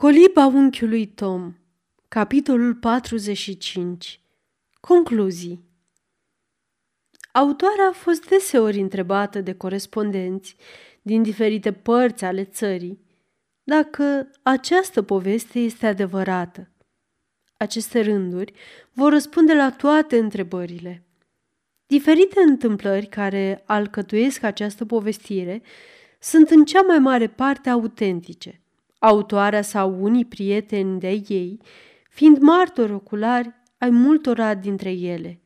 Coliba unchiului Tom Capitolul 45 Concluzii Autoarea a fost deseori întrebată de corespondenți din diferite părți ale țării dacă această poveste este adevărată. Aceste rânduri vor răspunde la toate întrebările. Diferite întâmplări care alcătuiesc această povestire sunt în cea mai mare parte autentice – autoarea sau unii prieteni de ei, fiind martori oculari ai multora dintre ele.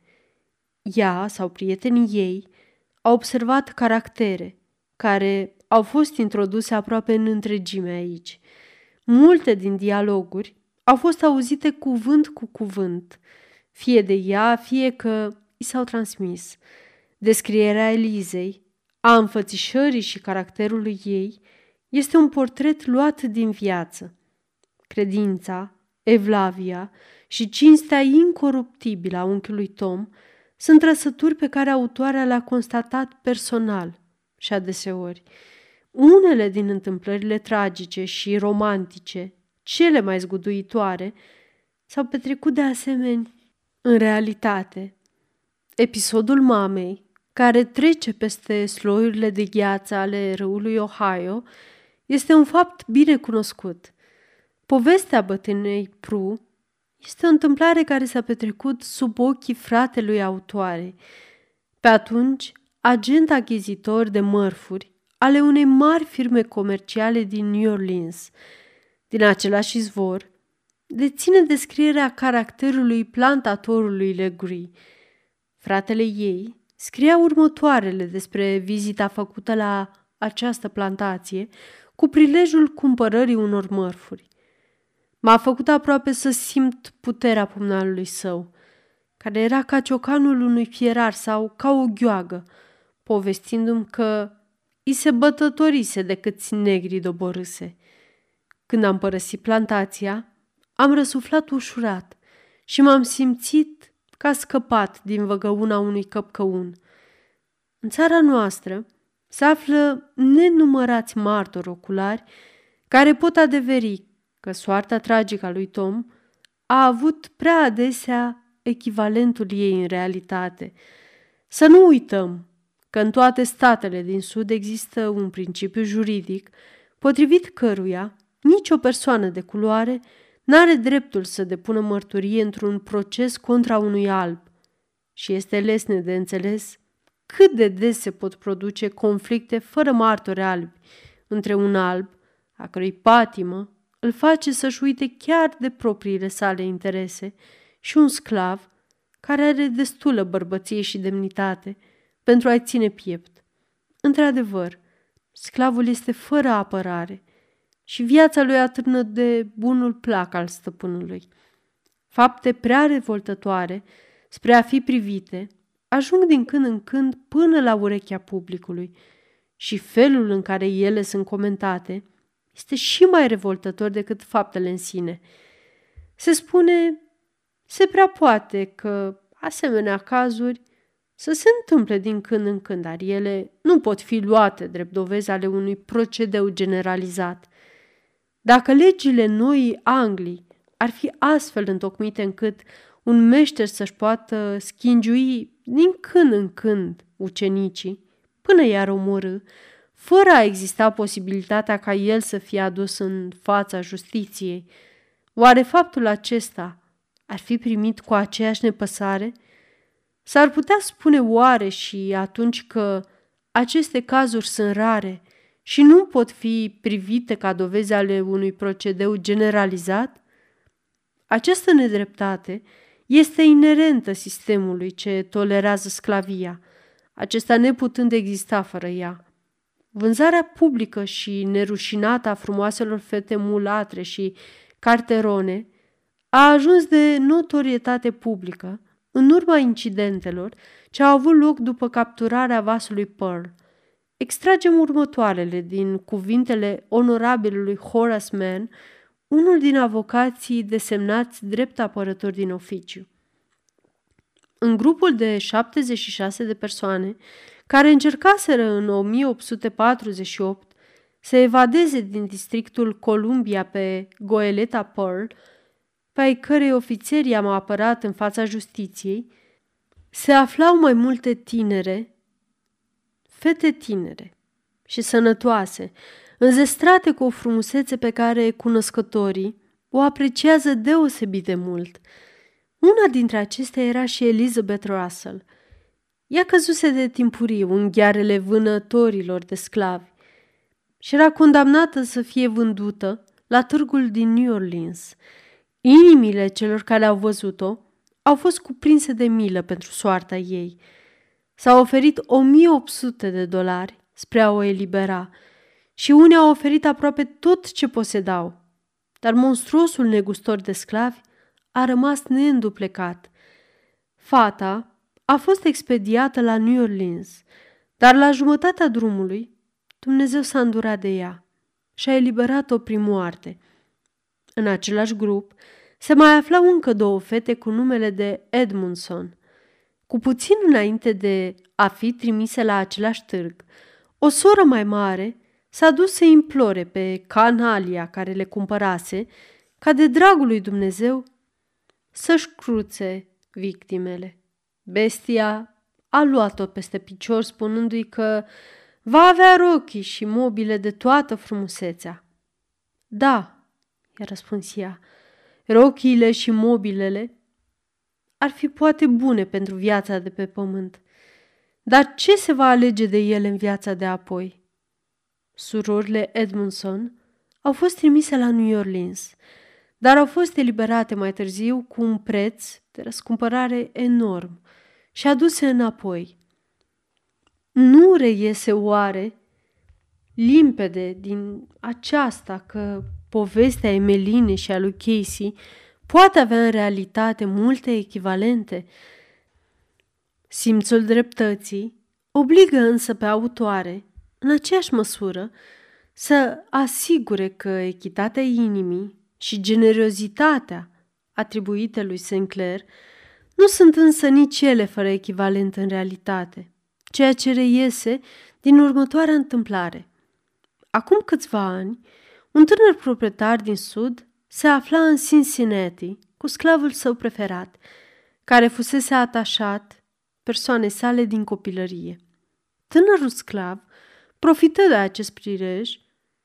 Ea sau prietenii ei au observat caractere care au fost introduse aproape în întregime aici. Multe din dialoguri au fost auzite cuvânt cu cuvânt, fie de ea, fie că i s-au transmis. Descrierea Elizei, a înfățișării și caracterului ei – este un portret luat din viață. Credința, evlavia și cinstea incoruptibilă a unchiului Tom sunt trăsături pe care autoarea le-a constatat personal și adeseori. Unele din întâmplările tragice și romantice, cele mai zguduitoare, s-au petrecut de asemenea în realitate. Episodul mamei, care trece peste sloiurile de gheață ale râului Ohio, este un fapt bine cunoscut. Povestea bătrânei Pru este o întâmplare care s-a petrecut sub ochii fratelui autoare. Pe atunci, agent achizitor de mărfuri ale unei mari firme comerciale din New Orleans. Din același izvor, deține descrierea caracterului plantatorului Legree. Fratele ei scria următoarele despre vizita făcută la această plantație, cu prilejul cumpărării unor mărfuri. M-a făcut aproape să simt puterea pumnalului său, care era ca ciocanul unui fierar sau ca o gheoagă, povestindu-mi că i se bătătorise de câți negri doborâse. Când am părăsit plantația, am răsuflat ușurat și m-am simțit ca scăpat din văgăuna unui căpcăun. În țara noastră, se află nenumărați martori oculari care pot adeveri că soarta tragică a lui Tom a avut prea adesea echivalentul ei în realitate. Să nu uităm că în toate statele din Sud există un principiu juridic potrivit căruia nicio persoană de culoare n-are dreptul să depună mărturie într-un proces contra unui alb și este lesne de înțeles cât de des se pot produce conflicte fără martori albi între un alb, a cărui patimă îl face să-și uite chiar de propriile sale interese, și un sclav care are destulă bărbăție și demnitate pentru a-i ține piept. Într-adevăr, sclavul este fără apărare și viața lui atârnă de bunul plac al stăpânului. Fapte prea revoltătoare spre a fi privite ajung din când în când până la urechea publicului și felul în care ele sunt comentate este și mai revoltător decât faptele în sine. Se spune, se prea poate că asemenea cazuri să se întâmple din când în când, dar ele nu pot fi luate drept dovezi ale unui procedeu generalizat. Dacă legile noii Anglii ar fi astfel întocmite încât un meșter să-și poată schingiui din când în când ucenicii, până i-ar omorâ, fără a exista posibilitatea ca el să fie adus în fața justiției. Oare faptul acesta ar fi primit cu aceeași nepăsare? S-ar putea spune oare și atunci că aceste cazuri sunt rare și nu pot fi privite ca dovezi ale unui procedeu generalizat? Această nedreptate este inerentă sistemului ce tolerează sclavia, acesta neputând exista fără ea. Vânzarea publică și nerușinată a frumoaselor fete mulatre și carterone a ajuns de notorietate publică în urma incidentelor ce au avut loc după capturarea vasului Pearl. Extragem următoarele din cuvintele onorabilului Horace Mann, unul din avocații desemnați drept apărător din oficiu. În grupul de 76 de persoane care încercaseră în 1848 să evadeze din districtul Columbia pe Goeleta Pearl, pe ai cărei ofițeri i-am apărat în fața justiției, se aflau mai multe tinere, fete tinere și sănătoase, înzestrate cu o frumusețe pe care cunoscătorii o apreciază deosebit de mult. Una dintre acestea era și Elizabeth Russell. Ea căzuse de timpuriu în ghearele vânătorilor de sclavi și era condamnată să fie vândută la târgul din New Orleans. Inimile celor care au văzut-o au fost cuprinse de milă pentru soarta ei. S-au oferit 1800 de dolari spre a o elibera și unii au oferit aproape tot ce posedau. Dar monstruosul negustor de sclavi a rămas neînduplecat. Fata a fost expediată la New Orleans, dar la jumătatea drumului Dumnezeu s-a îndurat de ea și a eliberat-o prin moarte. În același grup se mai aflau încă două fete cu numele de Edmundson. Cu puțin înainte de a fi trimise la același târg, o soră mai mare s-a dus să implore pe canalia care le cumpărase ca de dragul lui Dumnezeu să-și cruțe victimele. Bestia a luat-o peste picior spunându-i că va avea rochii și mobile de toată frumusețea. Da, i-a răspuns ea, rochiile și mobilele ar fi poate bune pentru viața de pe pământ. Dar ce se va alege de ele în viața de apoi? Surorile Edmundson au fost trimise la New Orleans, dar au fost eliberate mai târziu cu un preț de răscumpărare enorm și aduse înapoi. Nu reiese oare limpede din aceasta că povestea Emeline și a lui Casey poate avea în realitate multe echivalente? Simțul dreptății obligă însă pe autoare, în aceeași măsură, să asigure că echitatea inimii și generozitatea atribuite lui Sinclair nu sunt însă nici ele fără echivalent în realitate, ceea ce reiese din următoarea întâmplare. Acum câțiva ani, un tânăr proprietar din sud se afla în Cincinnati cu sclavul său preferat, care fusese atașat persoane sale din copilărie. Tânărul sclav profită de acest prilej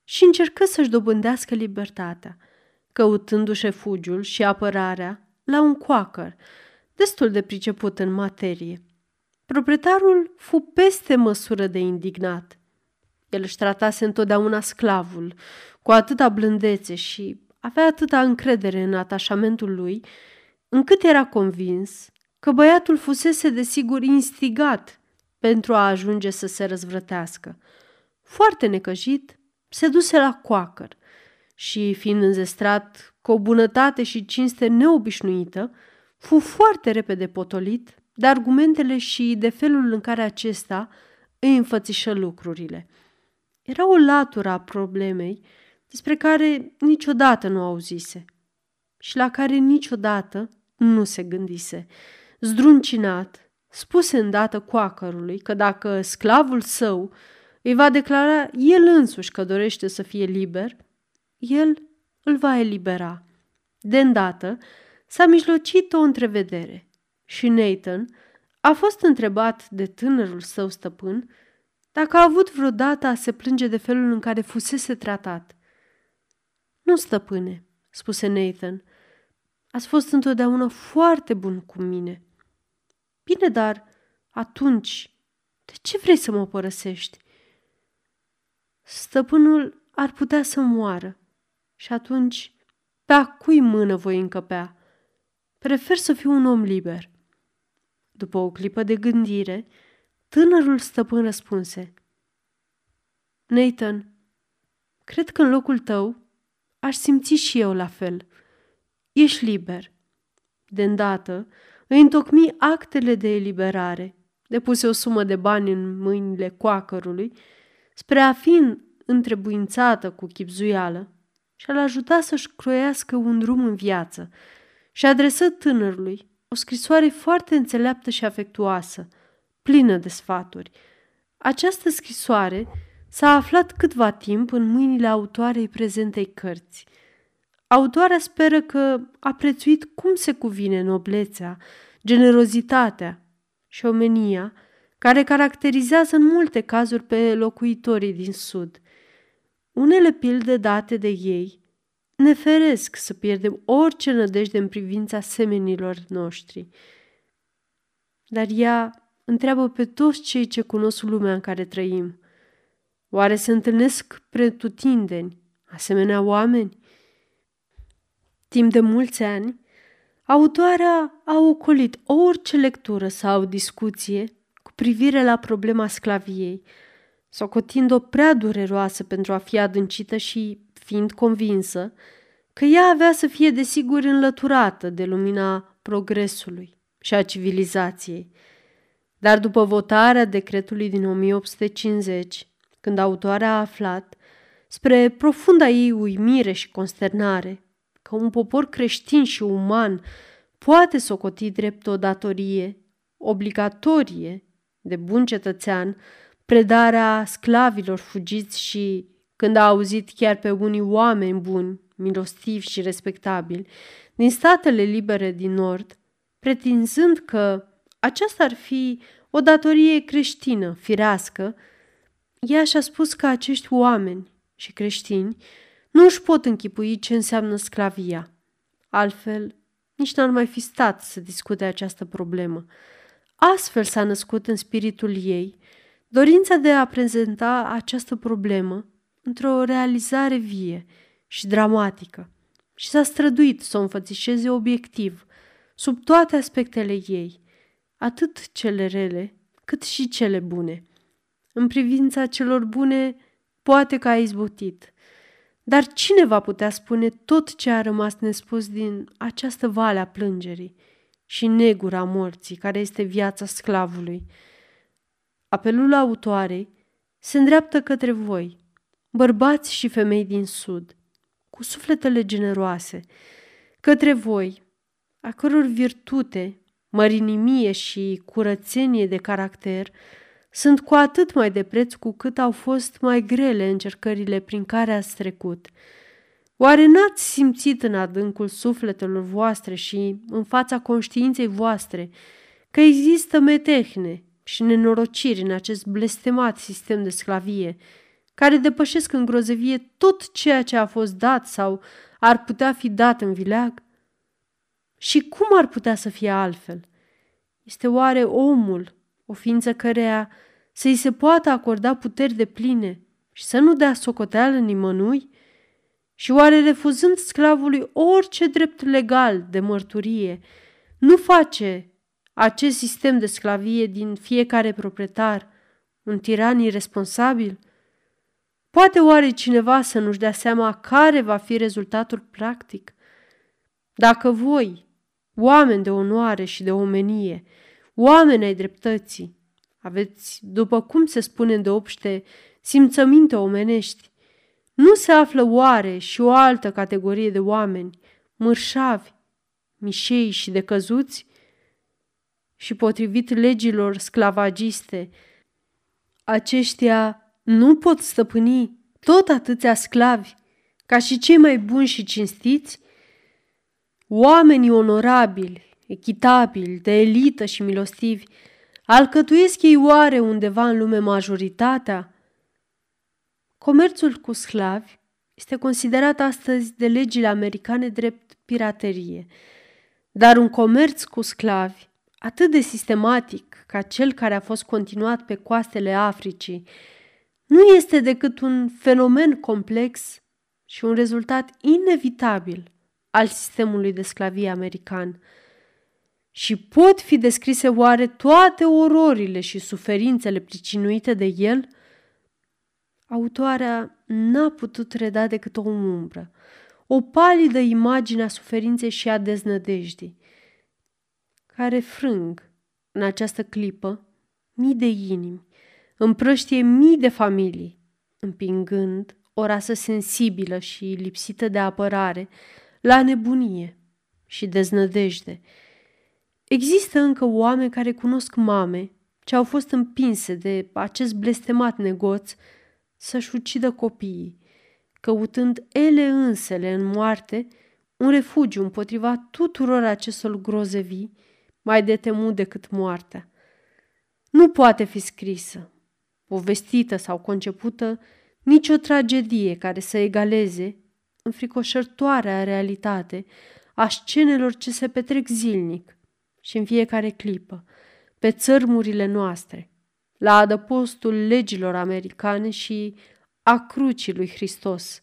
și încercă să-și dobândească libertatea, căutându-și refugiul și apărarea la un quaker, destul de priceput în materie. Proprietarul fu peste măsură de indignat. El își tratase întotdeauna sclavul cu atâta blândețe și avea atâta încredere în atașamentul lui, încât era convins că băiatul fusese desigur instigat pentru a ajunge să se răzvrătească. Foarte necăjit, se duse la coacăr și, fiind înzestrat cu o bunătate și cinste neobișnuită, fu foarte repede potolit de argumentele și de felul în care acesta îi înfățișă lucrurile. Era o latură a problemei despre care niciodată nu auzise și la care niciodată nu se gândise. Zdruncinat, spuse îndată coacărului că dacă sclavul său îi va declara el însuși că dorește să fie liber, el îl va elibera. De îndată s-a mijlocit o întrevedere și Nathan a fost întrebat de tânărul său stăpân dacă a avut vreodată a se plânge de felul în care fusese tratat. Nu, stăpâne, spuse Nathan, ați fost întotdeauna foarte bun cu mine. Bine, dar atunci, de ce vrei să mă părăsești? Stăpânul ar putea să moară și atunci pe a cui mână voi încăpea? Prefer să fiu un om liber. După o clipă de gândire, tânărul stăpân răspunse. Nathan, cred că în locul tău aș simți și eu la fel. Ești liber. De îndată îi întocmi actele de eliberare, depuse o sumă de bani în mâinile coacărului, spre a fi întrebuințată cu chipzuială și a-l ajuta să-și croiască un drum în viață și adresă tânărului o scrisoare foarte înțeleaptă și afectuoasă, plină de sfaturi. Această scrisoare s-a aflat câtva timp în mâinile autoarei prezentei cărți. Autoarea speră că a prețuit cum se cuvine noblețea, generozitatea și omenia care caracterizează în multe cazuri pe locuitorii din Sud. Unele pilde date de ei ne feresc să pierdem orice nădejde în privința semenilor noștri. Dar ea întreabă pe toți cei ce cunosc lumea în care trăim. Oare se întâlnesc pretutindeni asemenea oameni? Timp de mulți ani, autoarea a ocolit orice lectură sau discuție cu privire la problema sclaviei, socotind-o prea dureroasă pentru a fi adâncită și fiind convinsă că ea avea să fie desigur înlăturată de lumina progresului și a civilizației. Dar după votarea decretului din 1850, când autoarea a aflat, spre profunda ei uimire și consternare, că un popor creștin și uman poate socoti drept o datorie obligatorie de bun cetățean predarea sclavilor fugiți și când a auzit chiar pe unii oameni buni, milostivi și respectabili, din statele libere din nord, pretinzând că aceasta ar fi o datorie creștină, firească, ea și-a spus că acești oameni și creștini nu își pot închipui ce înseamnă sclavia. Altfel, nici n-ar mai fi stat să discute această problemă. Astfel s-a născut în spiritul ei. Dorința de a prezenta această problemă într-o realizare vie și dramatică. Și s-a străduit să o înfățișeze obiectiv, sub toate aspectele ei, atât cele rele cât și cele bune. În privința celor bune, poate că a izbutit – dar cine va putea spune tot ce a rămas nespus din această vale a plângerii și negura morții care este viața sclavului? Apelul autoarei se îndreaptă către voi, bărbați și femei din sud, cu sufletele generoase, către voi, a căror virtute, mărinimie și curățenie de caracter sunt cu atât mai de preț cu cât au fost mai grele încercările prin care ați trecut. Oare n-ați simțit în adâncul sufletelor voastre și în fața conștiinței voastre că există metehne și nenorociri în acest blestemat sistem de sclavie, care depășesc în grozăvie tot ceea ce a fost dat sau ar putea fi dat în vileag? Și cum ar putea să fie altfel? Este oare omul o ființă căreia să-i se poată acorda puteri de pline și să nu dea socoteală nimănui? Și oare refuzând sclavului orice drept legal de mărturie, nu face acest sistem de sclavie din fiecare proprietar un tiran irresponsabil? Poate oare cineva să nu-și dea seama care va fi rezultatul practic? Dacă voi, oameni de onoare și de omenie, oameni ai dreptății, aveți, după cum se spune de obște, simțăminte omenești. Nu se află oare și o altă categorie de oameni, mărșavi, mișei și decăzuți? Și potrivit legilor sclavagiste, aceștia nu pot stăpâni tot atâția sclavi ca și cei mai buni și cinstiți? Oamenii onorabili, echitabili, de elită și milostivi, alcătuiesc ei oare undeva în lume majoritatea? Comerțul cu sclavi este considerat astăzi de legile americane drept piraterie, dar un comerț cu sclavi atât de sistematic ca cel care a fost continuat pe coastele Africii nu este decât un fenomen complex și un rezultat inevitabil al sistemului de sclavie american – și pot fi descrise oare toate ororile și suferințele pricinuite de el? Autoarea n-a putut reda decât o umbră, o palidă imagine a suferinței și a deznădejdii, care frâng în această clipă mii de inimi, împrăștie mii de familii, împingând o rasă sensibilă și lipsită de apărare la nebunie și deznădejde, Există încă oameni care cunosc mame ce au fost împinse de acest blestemat negoț să-și ucidă copiii, căutând ele însele în moarte un refugiu împotriva tuturor acestor grozevii, mai de temut decât moartea. Nu poate fi scrisă, povestită sau concepută nicio tragedie care să egaleze înfricoșătoarea realitate a scenelor ce se petrec zilnic și în fiecare clipă, pe țărmurile noastre, la adăpostul legilor americane și a crucii lui Hristos.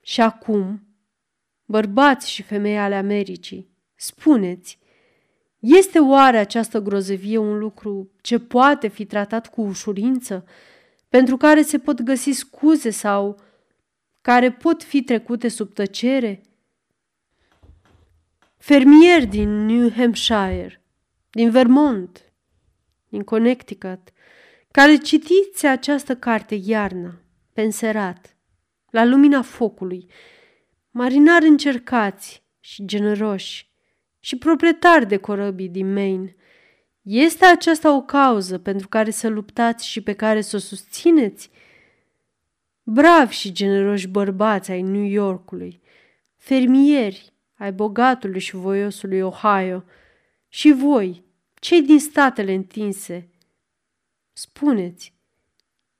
Și acum, bărbați și femei ale Americii, spuneți, este oare această grozăvie un lucru ce poate fi tratat cu ușurință, pentru care se pot găsi scuze sau care pot fi trecute sub tăcere? Fermieri din New Hampshire, din Vermont, din Connecticut, care citiți această carte iarna, penserat, la lumina focului, marinari încercați și generoși și proprietari de corăbii din Maine. Este aceasta o cauză pentru care să luptați și pe care să o susțineți? Bravi și generoși bărbați ai New Yorkului, fermieri ai bogatului și voiosului Ohio, și voi, cei din statele întinse, spuneți,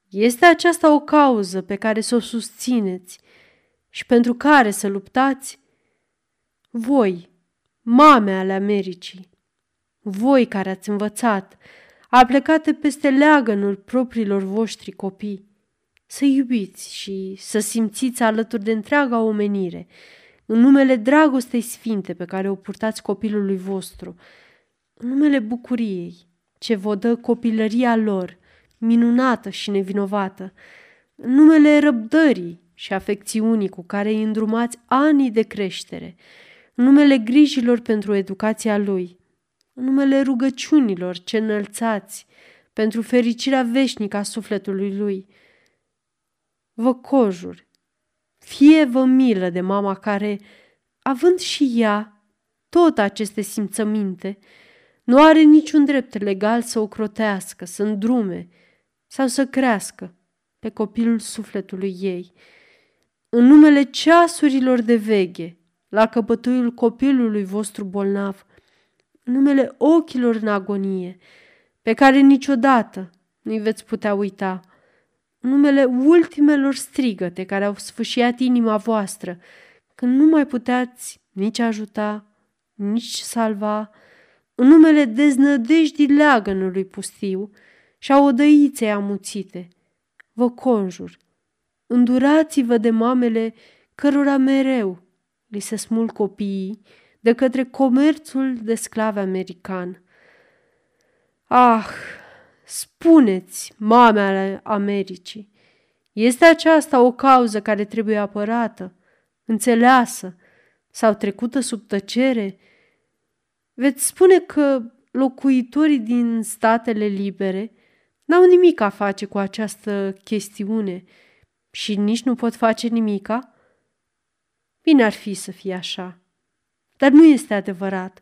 este aceasta o cauză pe care să o susțineți și pentru care să luptați? Voi, mame ale Americii, voi care ați învățat, aplecate peste leagănul propriilor voștri copii, să iubiți și să simțiți alături de întreaga omenire, în numele dragostei sfinte pe care o purtați copilului vostru, în numele bucuriei ce vă dă copilăria lor, minunată și nevinovată, în numele răbdării și afecțiunii cu care îi îndrumați anii de creștere, în numele grijilor pentru educația lui, în numele rugăciunilor ce înălțați pentru fericirea veșnică a sufletului lui. Vă cojur, fie vă milă de mama care, având și ea tot aceste simțăminte, nu are niciun drept legal să o crotească, să îndrume sau să crească pe copilul sufletului ei. În numele ceasurilor de veghe, la căpătuiul copilului vostru bolnav, în numele ochilor în agonie, pe care niciodată nu-i veți putea uita, în numele ultimelor strigăte care au sfâșiat inima voastră, când nu mai puteați nici ajuta, nici salva, în numele deznădejdii leagănului pustiu și a odăiței amuțite. Vă conjur, îndurați-vă de mamele cărora mereu li se smul copiii de către comerțul de sclave american. Ah, spuneți, mame ale Americii, este aceasta o cauză care trebuie apărată, înțeleasă sau trecută sub tăcere? Veți spune că locuitorii din statele libere n-au nimic a face cu această chestiune și nici nu pot face nimica? Bine ar fi să fie așa. Dar nu este adevărat.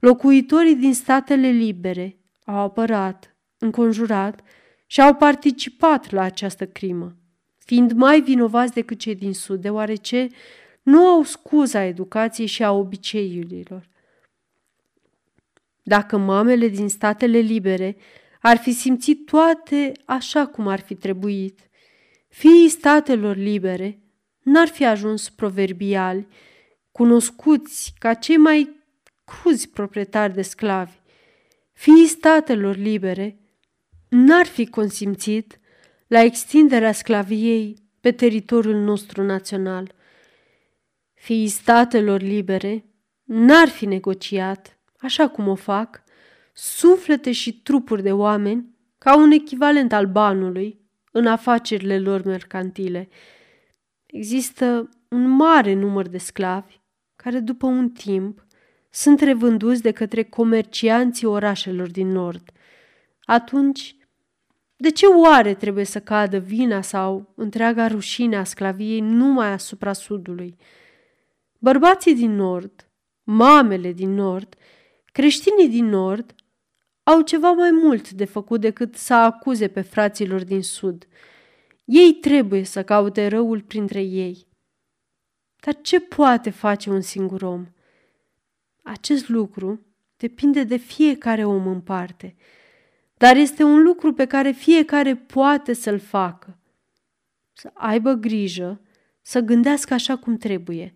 Locuitorii din statele libere au apărat, înconjurat și au participat la această crimă, fiind mai vinovați decât cei din Sud, deoarece nu au scuza educației și a obiceiurilor. Dacă mamele din statele libere ar fi simțit toate așa cum ar fi trebuit, fiii statelor libere n-ar fi ajuns proverbiali, cunoscuți ca cei mai cruzi proprietari de sclavi. Fiii statelor libere n-ar fi consimțit la extinderea sclaviei pe teritoriul nostru național. Fiii statelor libere n-ar fi negociat, așa cum o fac, suflete și trupuri de oameni ca un echivalent al banului în afacerile lor mercantile. Există un mare număr de sclavi care după un timp sunt revânduți de către comercianții orașelor din nord. Atunci, de ce oare trebuie să cadă vina sau întreaga rușine a sclaviei numai asupra sudului? Bărbații din nord, mamele din nord, creștinii din nord au ceva mai mult de făcut decât să acuze pe fraților din sud. Ei trebuie să caute răul printre ei. Dar ce poate face un singur om? Acest lucru depinde de fiecare om în parte, dar este un lucru pe care fiecare poate să-l facă. Să aibă grijă, să gândească așa cum trebuie.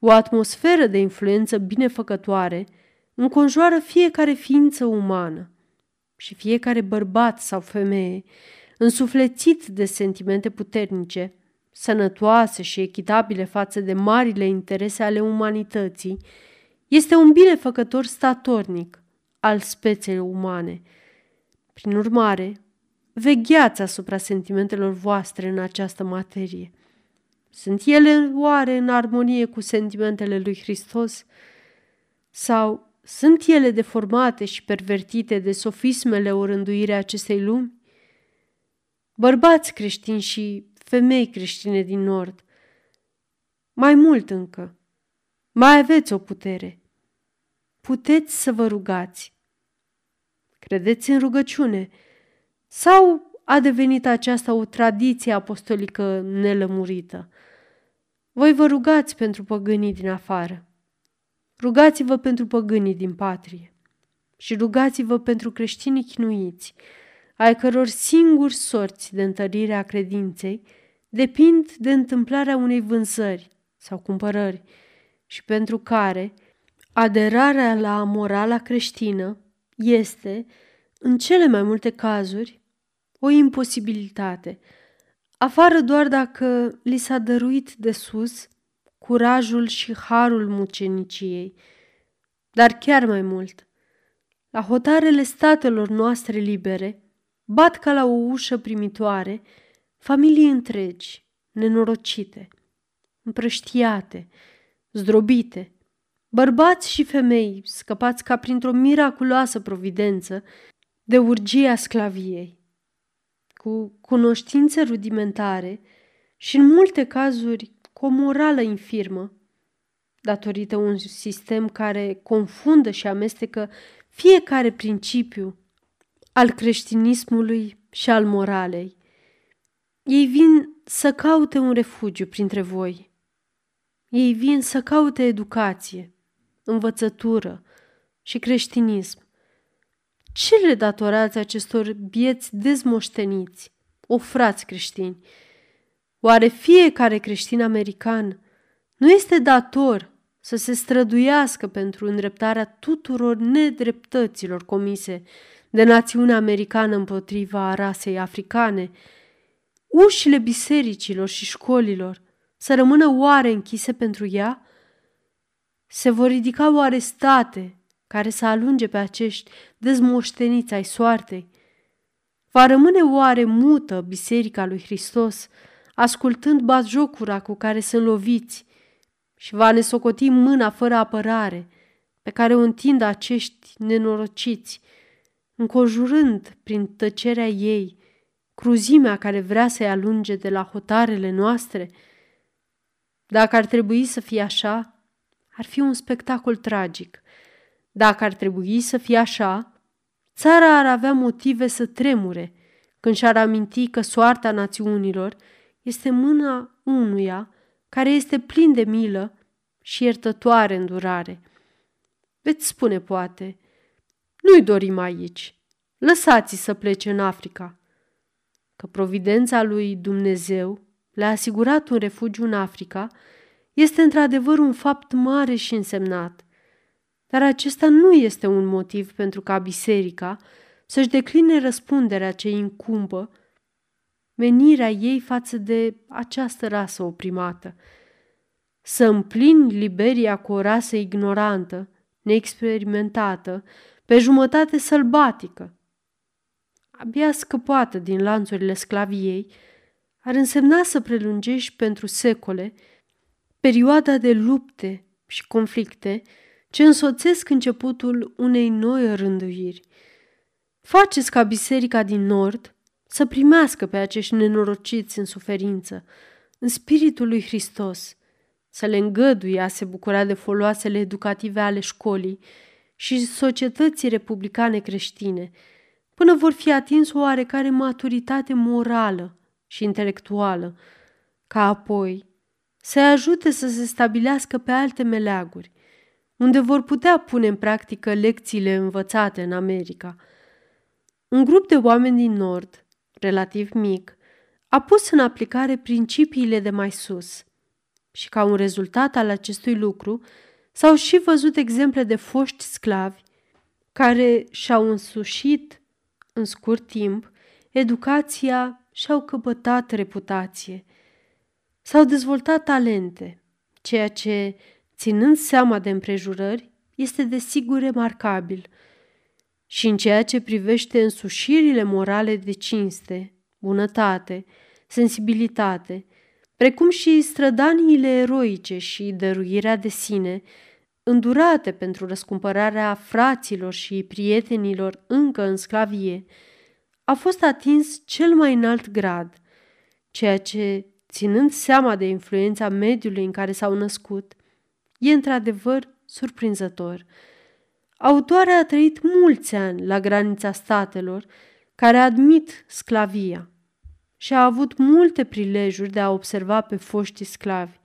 O atmosferă de influență binefăcătoare înconjoară fiecare ființă umană și fiecare bărbat sau femeie însuflețit de sentimente puternice, sănătoase și echitabile față de marile interese ale umanității, este un binefăcător statornic al speței umane. Prin urmare, vegheați asupra sentimentelor voastre în această materie. Sunt ele oare în armonie cu sentimentele lui Hristos? Sau sunt ele deformate și pervertite de sofismele o rânduire acestei lumi? Bărbați creștini și femei creștine din nord, mai mult încă, mai aveți o putere. Puteți să vă rugați. Credeți în rugăciune sau a devenit aceasta o tradiție apostolică nelămurită? Voi vă rugați pentru păgânii din afară. Rugați-vă pentru păgânii din patrie și rugați-vă pentru creștinii chinuiți, ai căror singuri sorți de întărire a credinței depind de întâmplarea unei vânzări sau cumpărări și pentru care aderarea la morala creștină este, în cele mai multe cazuri, o imposibilitate, afară doar dacă li s-a dăruit de sus curajul și harul muceniciei. Dar chiar mai mult, la hotarele statelor noastre libere, bat ca la o ușă primitoare familii întregi, nenorocite, împrăștiate, zdrobite, bărbați și femei scăpați ca printr-o miraculoasă providență de urgia sclaviei, cu cunoștințe rudimentare și în multe cazuri cu o morală infirmă, datorită un sistem care confundă și amestecă fiecare principiu al creștinismului și al moralei. Ei vin să caute un refugiu printre voi. Ei vin să caute educație, învățătură și creștinism. Ce le datorați acestor bieți dezmoșteniți, o frați creștini? Oare fiecare creștin american nu este dator să se străduiască pentru îndreptarea tuturor nedreptăților comise de națiunea americană împotriva rasei africane, ușile bisericilor și școlilor să rămână oare închise pentru ea? Se vor ridica oare state care să alunge pe acești dezmoșteniți ai soartei? Va rămâne oare mută Biserica lui Hristos, ascultând batjocura cu care sunt loviți și va ne socoti mâna fără apărare pe care o întind acești nenorociți, înconjurând prin tăcerea ei cruzimea care vrea să-i alunge de la hotarele noastre? Dacă ar trebui să fie așa, ar fi un spectacol tragic. Dacă ar trebui să fie așa, țara ar avea motive să tremure când și-ar aminti că soarta națiunilor este mâna unuia care este plin de milă și iertătoare îndurare. Veți spune, poate, nu-i dorim aici. Lăsați-i să plece în Africa. Că providența lui Dumnezeu le-a asigurat un refugiu în Africa este într-adevăr un fapt mare și însemnat. Dar acesta nu este un motiv pentru ca biserica să-și decline răspunderea ce îi incumbă menirea ei față de această rasă oprimată. Să împlini Liberia cu o rasă ignorantă, neexperimentată, pe jumătate sălbatică, abia scăpată din lanțurile sclaviei, ar însemna să prelungești pentru secole perioada de lupte și conflicte ce însoțesc începutul unei noi rânduiri. Faceți ca biserica din nord să primească pe acești nenorociți în suferință, în spiritul lui Hristos, să le îngăduie a se bucura de foloasele educative ale școlii și societății republicane creștine, până vor fi atins o oarecare maturitate morală și intelectuală, ca apoi să ajute să se stabilească pe alte meleaguri, unde vor putea pune în practică lecțiile învățate în America. Un grup de oameni din Nord, relativ mic, a pus în aplicare principiile de mai sus și ca un rezultat al acestui lucru s-au și văzut exemple de foști sclavi care și-au însușit în scurt timp educația și-au căpătat reputație. S-au dezvoltat talente, ceea ce, ținând seama de împrejurări, este desigur remarcabil. Și în ceea ce privește însușirile morale de cinste, bunătate, sensibilitate, precum și strădaniile eroice și dăruirea de sine, îndurate pentru răscumpărarea fraților și prietenilor încă în sclavie, a fost atins cel mai înalt grad, ceea ce, ținând seama de influența mediului în care s-au născut, e într-adevăr surprinzător. Autoarea a trăit mulți ani la granița statelor care admit sclavia și a avut multe prilejuri de a observa pe foștii sclavi.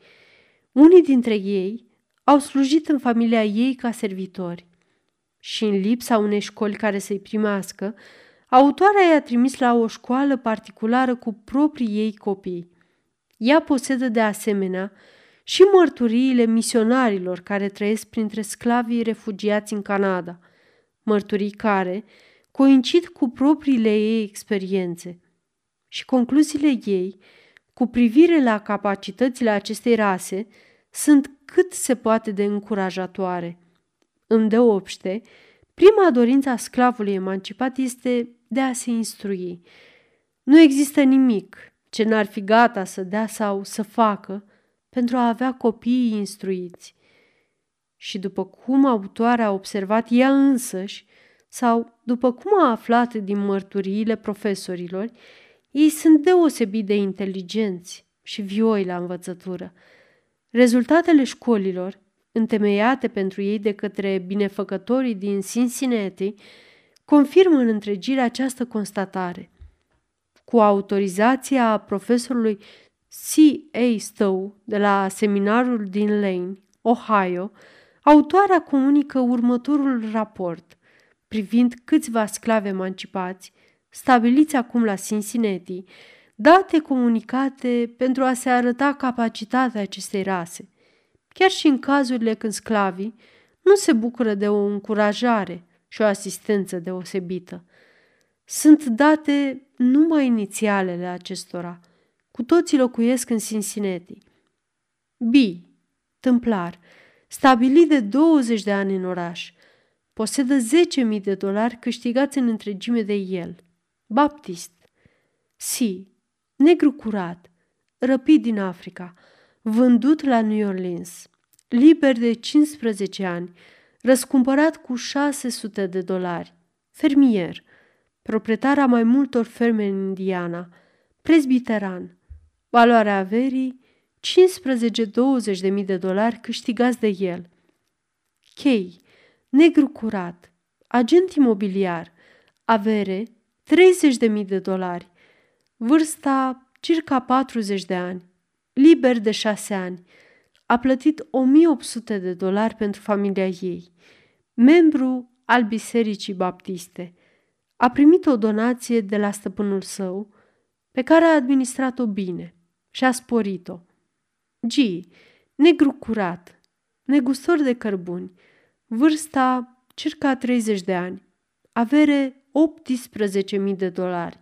Unii dintre ei au slujit în familia ei ca servitori și în lipsa unei școli care să-i primească, autoarea i-a trimis la o școală particulară cu proprii ei copii. Ea posedă de asemenea și mărturiile misionarilor care trăiesc printre sclavii refugiați în Canada, mărturii care coincid cu propriile ei experiențe. Și concluziile ei, cu privire la capacitățile acestei rase, sunt cât se poate de încurajatoare. Îndeopște, prima dorință a sclavului emancipat este de a se instrui. Nu există nimic ce n-ar fi gata să dea sau să facă pentru a avea copiii instruiți. Și după cum autoarea a observat ea însăși, sau după cum a aflat din mărturiile profesorilor, ei sunt deosebit de inteligenți și vioi la învățătură. Rezultatele școlilor, întemeiate pentru ei de către binefăcătorii din Cincinnati, confirmă în întregire această constatare. Cu autorizația profesorului C.A. Stowe de la seminarul din Lane, Ohio, autoarea comunică următorul raport privind câțiva sclavi emancipați, stabiliți acum la Cincinnati, date comunicate pentru a se arăta capacitatea acestei rase, chiar și în cazurile când sclavii nu se bucură de o încurajare și o asistență deosebită. Sunt date numai inițialele acestora. Cu toții locuiesc în Cincinnati. B. Tâmplar, stabilit de 20 de ani în oraș, posedă 10.000 de dolari câștigați în întregime de el. Baptist. C. Negru curat, răpit din Africa, vândut la New Orleans, liber de 15 ani, răscumpărat cu 600 de dolari, fermier, proprietar a mai multor ferme în Indiana, presbiteran, valoarea averii 15-20 de mii de dolari câștigați de el. Chei, negru curat, agent imobiliar, avere 30 de mii de dolari, vârsta circa 40 de ani, liber de șase ani, a plătit 1800 de dolari pentru familia ei, membru al Bisericii Baptiste. A primit o donație de la stăpânul său, pe care a administrat-o bine și a sporit-o. G. Negru curat, negustor de cărbuni, vârsta circa 30 de ani, avere 18.000 de dolari,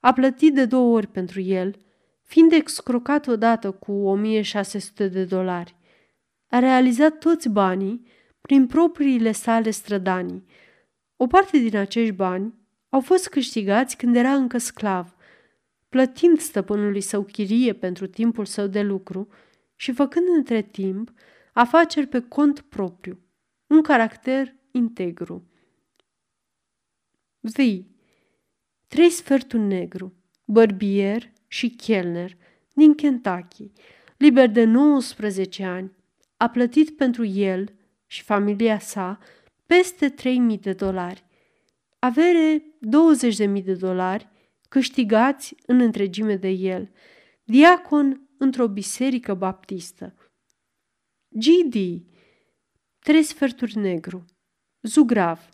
a plătit de două ori pentru el, fiind excrocat odată cu 1600 de dolari. A realizat toți banii prin propriile sale strădanii. O parte din acești bani au fost câștigați când era încă sclav, plătind stăpânului său chirie pentru timpul său de lucru și făcând între timp afaceri pe cont propriu, un caracter integru. Vii trei sferturi negru, bărbier și chelner din Kentucky, liber de 19 ani, a plătit pentru el și familia sa peste 3.000 de dolari. Avere 20.000 de dolari câștigați în întregime de el, diacon într-o biserică baptistă. G.D. Trei sferturi negru, Zugrav,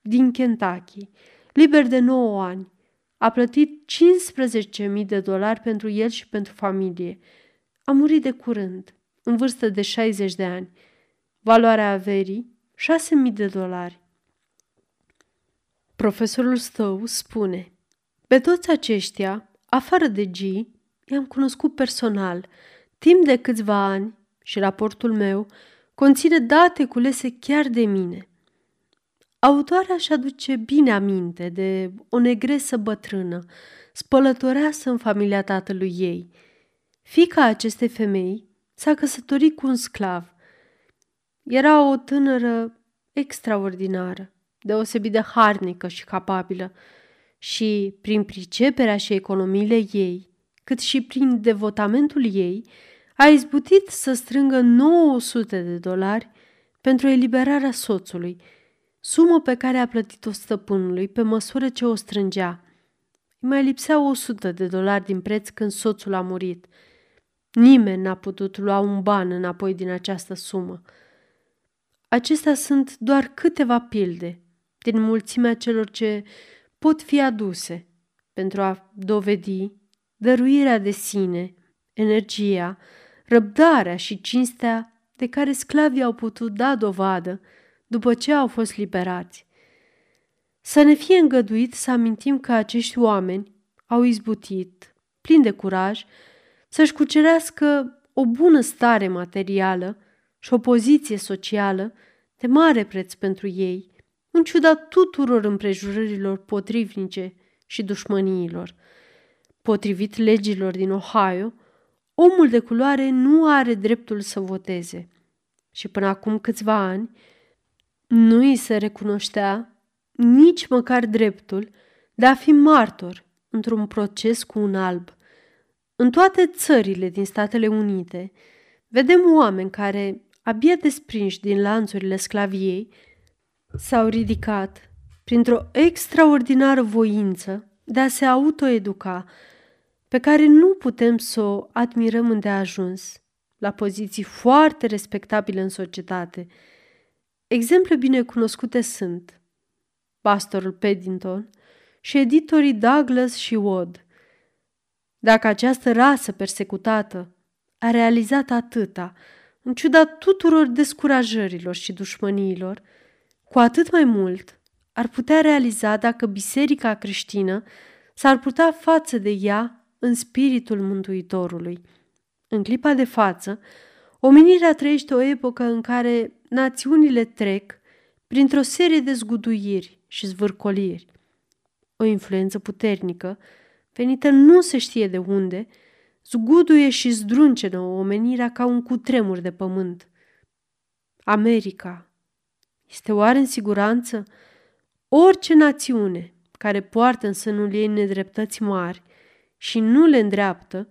din Kentucky, liber de 9 ani, a plătit 15.000 de dolari pentru el și pentru familie. A murit de curând, în vârstă de 60 de ani. Valoarea averii, 6.000 de dolari. Profesorul Stowe spune, pe toți aceștia, afară de G, i-am cunoscut personal, timp de câțiva ani și raportul meu conține date culese chiar de mine. Autoarea își aduce bine aminte de o negresă bătrână, spălătoreasă în familia tatălui ei. Fica acestei femei s-a căsătorit cu un sclav. Era o tânără extraordinară, deosebit de harnică și capabilă și, prin priceperea și economiile ei, cât și prin devotamentul ei, a izbutit să strângă 900 de dolari pentru eliberarea soțului – sumă pe care a plătit-o stăpânului pe măsură ce o strângea. Îi mai lipsea 100 de dolari din preț când soțul a murit. Nimeni n-a putut lua un ban înapoi din această sumă. Acestea sunt doar câteva pilde din mulțimea celor ce pot fi aduse pentru a dovedi dăruirea de sine, energia, răbdarea și cinstea de care sclavii au putut da dovadă după ce au fost liberați. Să ne fie îngăduit să amintim că acești oameni au izbutit, plini de curaj, să-și cucerească o bună stare materială și o poziție socială de mare preț pentru ei, în ciuda tuturor împrejurărilor potrivnice și dușmăniilor. Potrivit legilor din Ohio, omul de culoare nu are dreptul să voteze. Și până acum câțiva ani, nu îi se recunoștea nici măcar dreptul de a fi martor într-un proces cu un alb. În toate țările din Statele Unite vedem oameni care, abia desprinși din lanțurile sclaviei, s-au ridicat printr-o extraordinară voință de a se autoeduca, pe care nu putem să o admirăm îndeajuns, la poziții foarte respectabile în societate – Exemple bine cunoscute sunt pastorul Paddington și editorii Douglas și Wood. Dacă această rasă persecutată a realizat atâta, în ciuda tuturor descurajărilor și dușmăniilor, cu atât mai mult ar putea realiza dacă biserica creștină s-ar putea față de ea în spiritul Mântuitorului. În clipa de față, omenirea trăiește o epocă în care națiunile trec printr-o serie de zguduiri și zvârcoliri. O influență puternică, venită nu se știe de unde, zguduie și zdruncenă omenirea ca un cutremur de pământ. America este oare în siguranță? Orice națiune care poartă în sânul ei nedreptăți mari și nu le îndreaptă,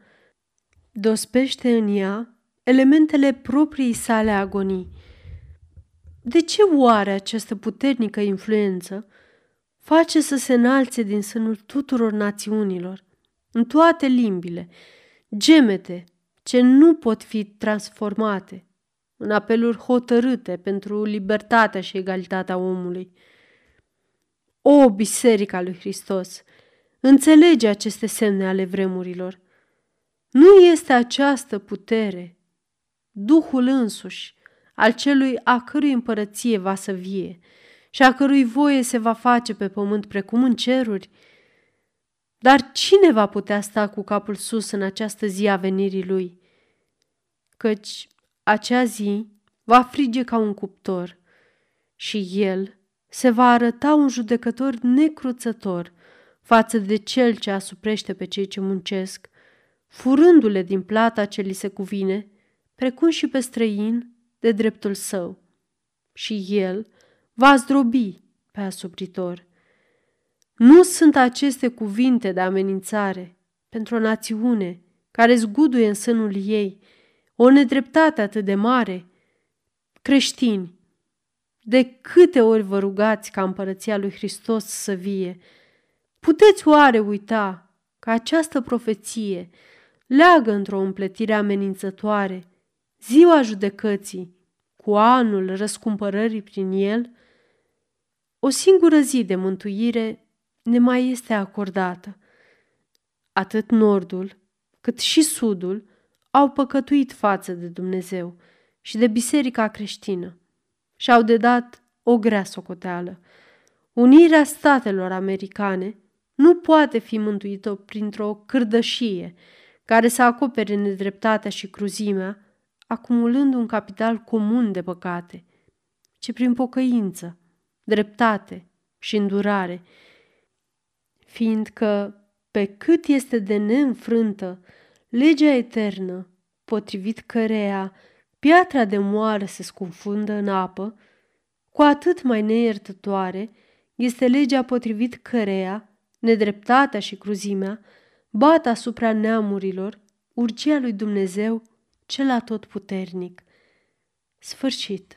dospește în ea elementele proprii sale agonii – de ce oare această puternică influență face să se înalțe din sânul tuturor națiunilor, în toate limbile, gemete ce nu pot fi transformate în apeluri hotărâte pentru libertatea și egalitatea omului? O, Biserica lui Hristos, înțelege aceste semne ale vremurilor. Nu este această putere, Duhul însuși, al celui a cărui împărăție va să vie și a cărui voie se va face pe pământ precum în ceruri? Dar cine va putea sta cu capul sus în această zi a venirii lui? Căci acea zi va frige ca un cuptor și el se va arăta un judecător necruțător față de cel ce asuprește pe cei ce muncesc, furându-le din plata ce li se cuvine, precum și pe străin de dreptul său și el va zdrobi pe asupritor. Nu sunt aceste cuvinte de amenințare pentru o națiune care zguduie în sânul ei o nedreptate atât de mare? Creștini, de câte ori vă rugați ca împărăția lui Hristos să vie, puteți oare uita că această profeție leagă într-o împletire amenințătoare ziua judecății cu anul răscumpărării prin el, o singură zi de mântuire ne mai este acordată. Atât nordul, cât și sudul au păcătuit față de Dumnezeu și de biserica creștină și au dedat o grea socoteală. Unirea statelor americane nu poate fi mântuită printr-o cârdășie care să acopere nedreptatea și cruzimea, acumulând un capital comun de păcate, ci prin pocăință, dreptate și îndurare, fiindcă, pe cât este de neînfrântă legea eternă, potrivit căreia piatra de moară se scufundă în apă, cu atât mai neiertătoare este legea potrivit căreia nedreptatea și cruzimea bat asupra neamurilor urgia lui Dumnezeu cel atotputernic. Sfârșit.